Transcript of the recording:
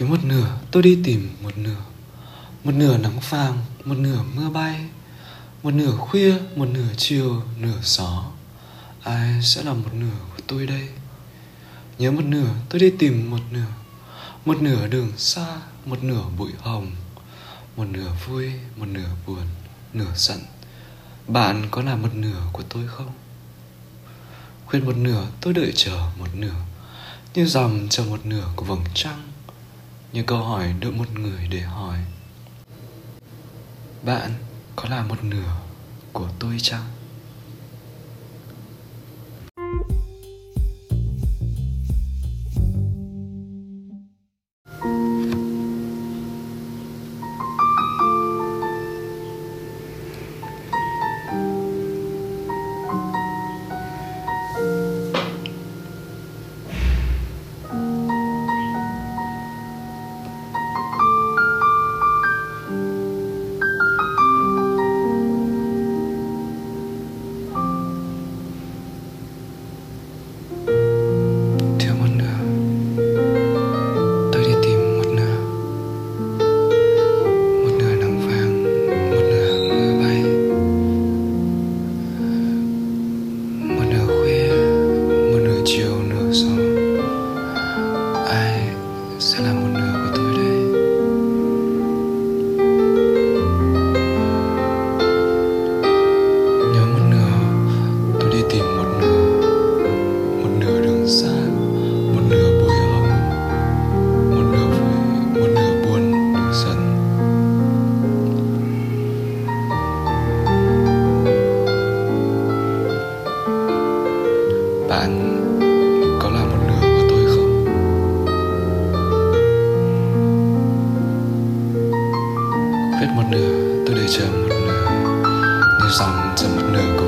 Thứ một nửa tôi đi tìm một nửa. Một nửa nắng vàng, một nửa mưa bay. Một nửa khuya, một nửa chiều, nửa gió. Ai sẽ là một nửa của tôi đây? Nhớ một nửa tôi đi tìm một nửa. Một nửa đường xa, một nửa bụi hồng. Một nửa vui, một nửa buồn, nửa giận. Bạn có là một nửa của tôi không? Khuyên một nửa tôi đợi chờ một nửa. Như dòng chờ một nửa của vầng trăng. Như câu hỏi đợi một người để hỏi Bạn có là một nửa của tôi chăng? bạn có là một nửa của tôi không? Hết một nửa, tôi để chờ một nửa. Như dòng chờ một nửa